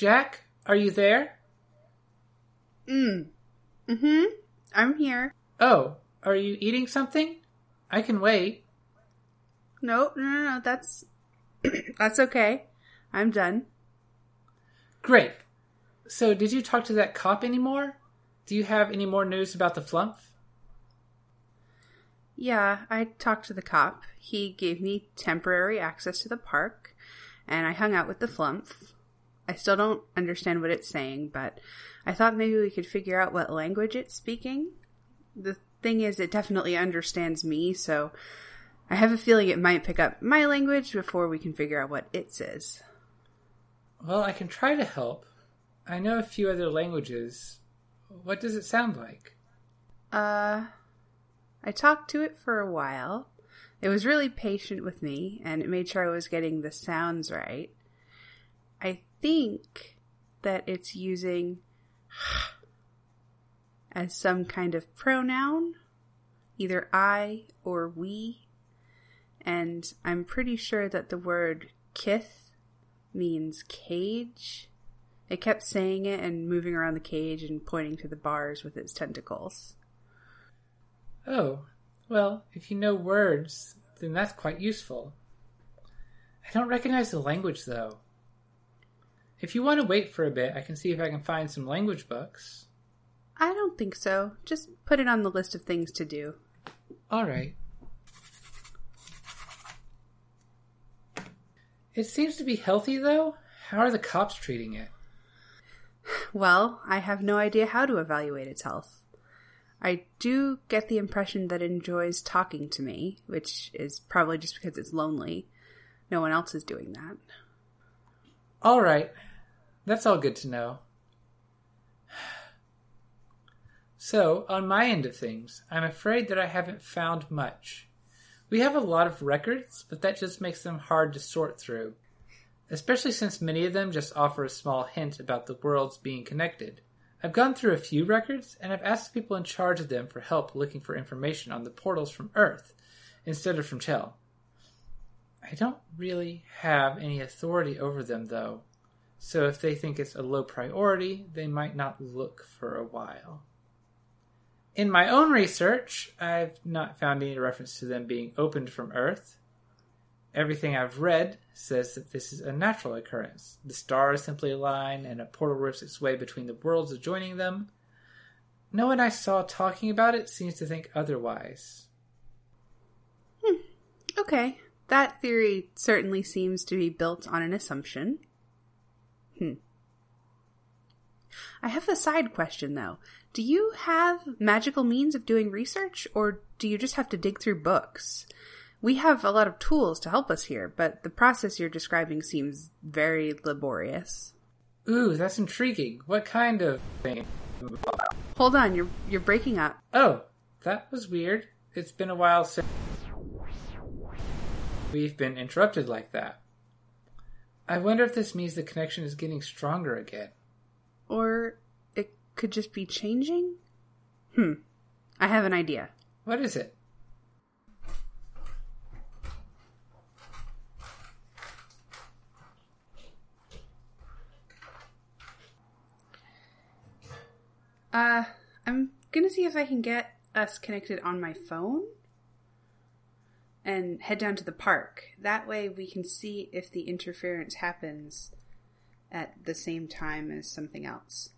Jacq, are you there? Mm. Mm-hmm. I'm here. Oh, are you eating something? I can wait. No, no, no, no. That's that's okay. I'm done. Great. So, did you talk to that cop anymore? Do you have any more news about the flump? Yeah, I talked to the cop. He gave me temporary access to the park, and I hung out with the flump. I still don't understand what it's saying, but I thought maybe we could figure out what language it's speaking. The thing is, it definitely understands me, so I have a feeling it might pick up my language before we can figure out what it says. Well, I can try to help. I know a few other languages. What does it sound like? Uh, I talked to it for a while. It was really patient with me, and it made sure I was getting the sounds right. I think that it's using as some kind of pronoun, either I or we, and I'm pretty sure that the word kith means cage. It kept saying it and moving around the cage and pointing to the bars with its tentacles. Oh, well, if you know words, then that's quite useful. I don't recognize the language, though. If you want to wait for a bit, I can see if I can find some language books. I don't think so. Just put it on the list of things to do. All right. It seems to be healthy, though. How are the cops treating it? Well, I have no idea how to evaluate its health. I do get the impression that it enjoys talking to me, which is probably just because it's lonely. No one else is doing that. All right. That's all good to know. So, on my end of things, I'm afraid that I haven't found much. We have a lot of records, but that just makes them hard to sort through, especially since many of them just offer a small hint about the worlds being connected. I've gone through a few records, and I've asked people in charge of them for help looking for information on the portals from Earth instead of from Chel. I don't really have any authority over them, though, so if they think it's a low priority, they might not look for a while. In my own research, I've not found any reference to them being opened from Earth. Everything I've read says that this is a natural occurrence. The stars simply align and a portal rips its way between the worlds adjoining them. No one I saw talking about it seems to think otherwise. Hmm. Okay. That theory certainly seems to be built on an assumption. Hmm. I have a side question though. Do you have magical means of doing research, or do you just have to dig through books? We have a lot of tools to help us here, but the process you're describing seems very laborious. Ooh, that's intriguing. What kind of thing? Hold on, you're you're breaking up. Oh, that was weird. It's been a while since we've been interrupted like that. I wonder if this means the connection is getting stronger again. Or it could just be changing? Hmm. I have an idea. What is it? Uh, I'm gonna see if I can get us connected on my phone and head down to the park. That way we can see if the interference happens at the same time as something else.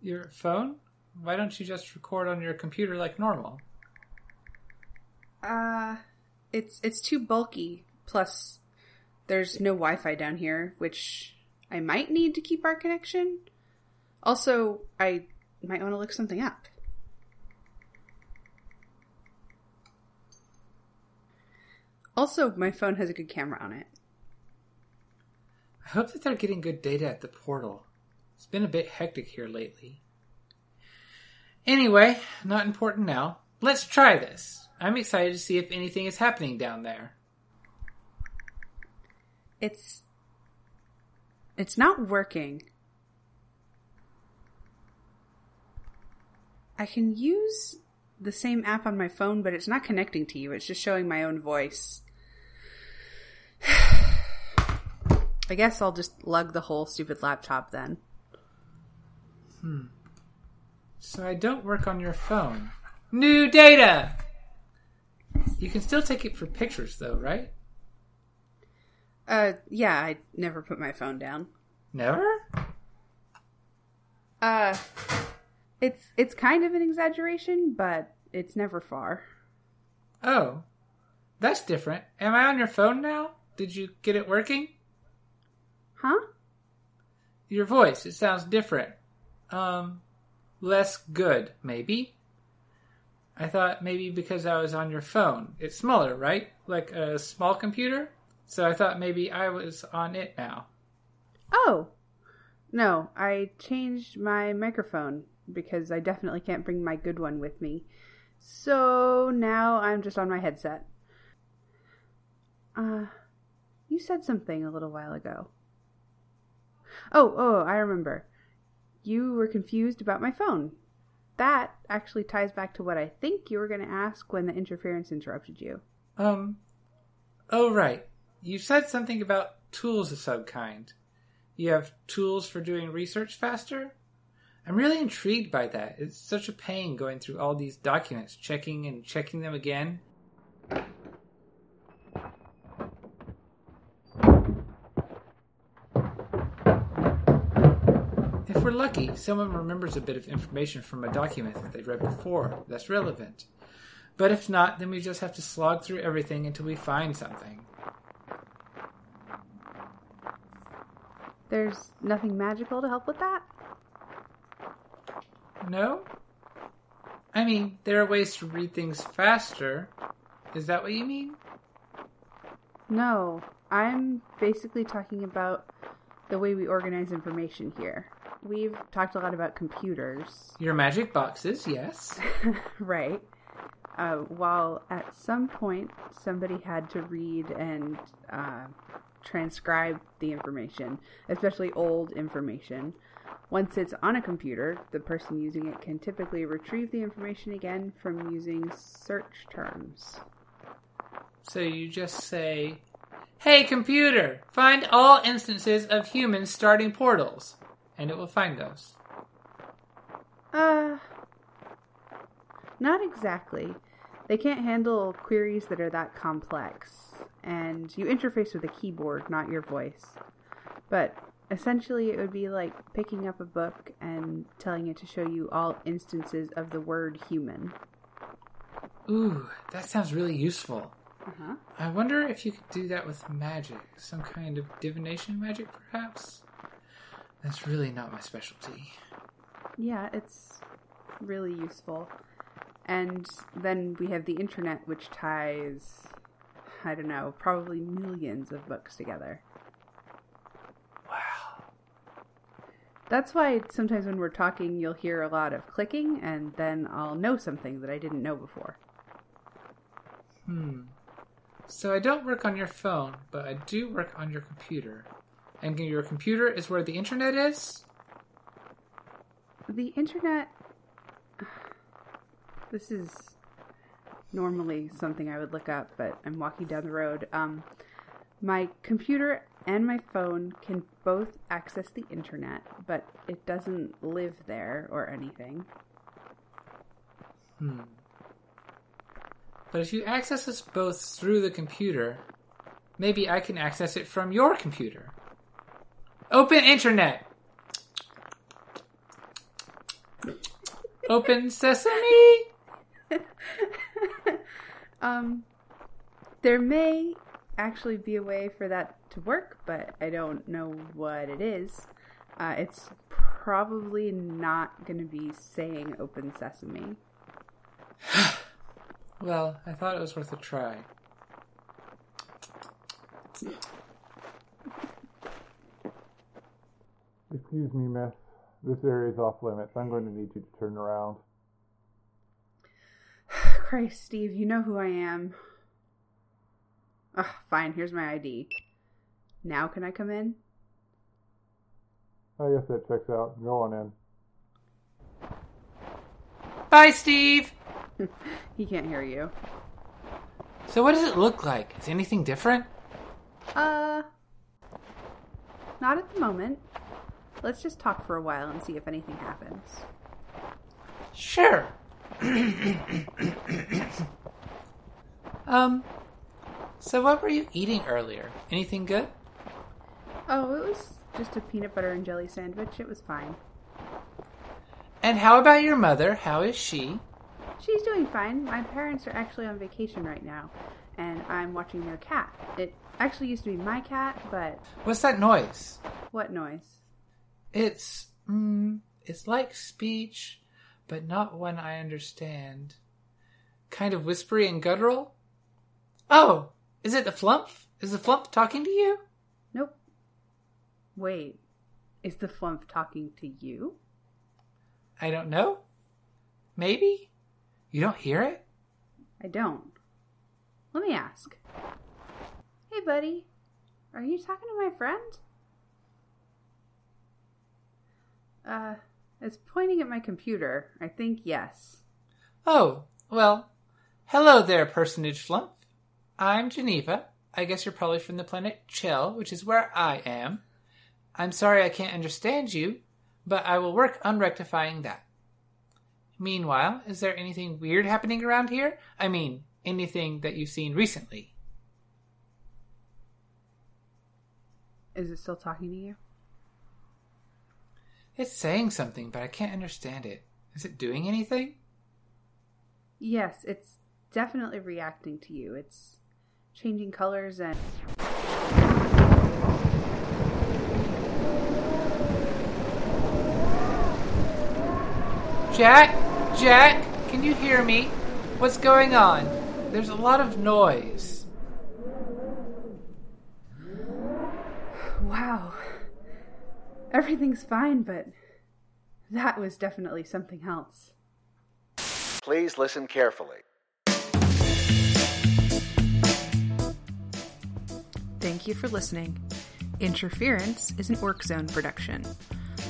Your phone? Why don't you just record on your computer like normal? Uh, it's it's too bulky. Plus, there's no Wi-Fi down here, which I might need to keep our connection. Also, I might want to look something up. Also, my phone has a good camera on it. I hope that they're getting good data at the portal. It's been a bit hectic here lately. Anyway, not important now. Let's try this. I'm excited to see if anything is happening down there. It's. It's not working. I can use the same app on my phone, but it's not connecting to you. It's just showing my own voice. I guess I'll just lug the whole stupid laptop then. Hmm. So I don't work on your phone. New data! You can still take it for pictures, though, right? Uh, yeah, I never put my phone down. Never? Uh, it's it's kind of an exaggeration, but it's never far. Oh. That's different. Am I on your phone now? Did you get it working? Huh? Your voice, it sounds different. Um, less good, maybe? I thought maybe because I was on your phone. It's smaller, right? Like a small computer? So I thought maybe I was on it now. Oh, no, I changed my microphone because I definitely can't bring my good one with me. So now I'm just on my headset. Uh, you said something a little while ago. Oh, oh, I remember. You were confused about my phone. That actually ties back to what I think you were going to ask when the interference interrupted you. Um, oh, right. You said something about tools of some kind. You have tools for doing research faster? I'm really intrigued by that. It's such a pain going through all these documents, checking and checking them again. If we're lucky, someone remembers a bit of information from a document that they've read before that's relevant. But if not, then we just have to slog through everything until we find something. There's nothing magical to help with that? No? I mean, there are ways to read things faster. Is that what you mean? No, I'm basically talking about the way we organize information here. We've talked a lot about computers, Your magic boxes, yes. right? Uh, while at some point somebody had to read and uh, transcribe the information, especially old information. Once it's on a computer, the person using it can typically retrieve the information again from using search terms. So you just say, Hey computer, find all instances of humans starting portals. And it will find those. Uh, not exactly. They can't handle queries that are that complex, and you interface with a keyboard, not your voice. But essentially, it would be like picking up a book and telling it to show you all instances of the word human. Ooh, that sounds really useful. Uh-huh. I wonder if you could do that with magic. Some kind of divination magic, perhaps? That's really not my specialty. Yeah, it's really useful. And then we have the internet, which ties, I don't know, probably millions of books together. Wow. That's why sometimes when we're talking, you'll hear a lot of clicking, and then I'll know something that I didn't know before. Hmm. So I don't work on your phone, but I do work on your computer. And your computer is where the internet is? The internet. This is normally something I would look up, but I'm walking down the road. Um, my computer and my phone can both access the internet, but it doesn't live there or anything. Hmm. But if you access us both through the computer, maybe I can access it from your computer. Open internet. Open sesame. um, there may actually be a way for that to work, but I don't know what it is. Uh, it's probably not going to be saying open sesame. Well, I thought it was worth a try. Excuse me, miss. This area is off limits. I'm going to need you to turn around. Christ, Steve, you know who I am. Ugh, fine, here's my ID. Now can I come in? I guess that checks out. Go on in. Bye, Steve. He can't hear you. So, what does it look like? Is anything different? Uh, not at the moment. Let's just talk for a while and see if anything happens. Sure. um, so what were you eating earlier? Anything good? Oh, it was just a peanut butter and jelly sandwich. It was fine. And how about your mother? How is she? She's doing fine. My parents are actually on vacation right now, and I'm watching their cat. It actually used to be my cat, but What's that noise? what noise? It's, mm, it's like speech, but not one I understand. Kind of whispery and guttural? Oh, is it the flump? Is the flump talking to you? Wait, is the flump talking to you? I don't know. Maybe? You don't hear it? I don't. Let me ask. Hey, buddy. Are you talking to my friend? Uh, it's pointing at my computer. I think yes. Oh, well, hello there, personage flump. I'm Geneva. I guess you're probably from the planet Chel, which is where I am. I'm sorry I can't understand you, but I will work on rectifying that. Meanwhile, is there anything weird happening around here? I mean, anything that you've seen recently? Is it still talking to you? It's saying something, but I can't understand it. Is it doing anything? Yes, it's definitely reacting to you. It's changing colors and. Jacq? Jacq? Can you hear me? What's going on? There's a lot of noise. Wow. Everything's fine, but that was definitely something else. Please listen carefully. Thank you for listening. Interference is an Orc Zone production.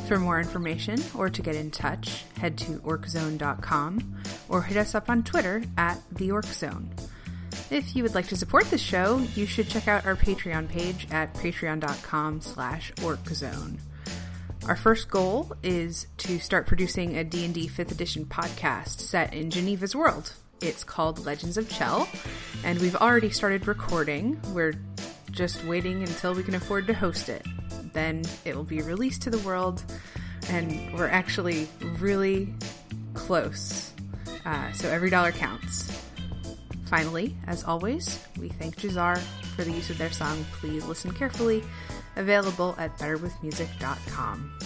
For more information or to get in touch, head to orczone.com or hit us up on Twitter at the Orc Zone. If you would like to support the show, you should check out our Patreon page at patreon.com slash orczone. Our first goal is to start producing a D&D 5th edition podcast set in Geneva's world. It's called Legends of Chel, and we've already started recording. We're just waiting until we can afford to host it. Then it will be released to the world, and we're actually really close. Uh, so every dollar counts. Finally, as always, we thank Jahzzar for the use of their song Please Listen Carefully, available at betterwithmusic.com.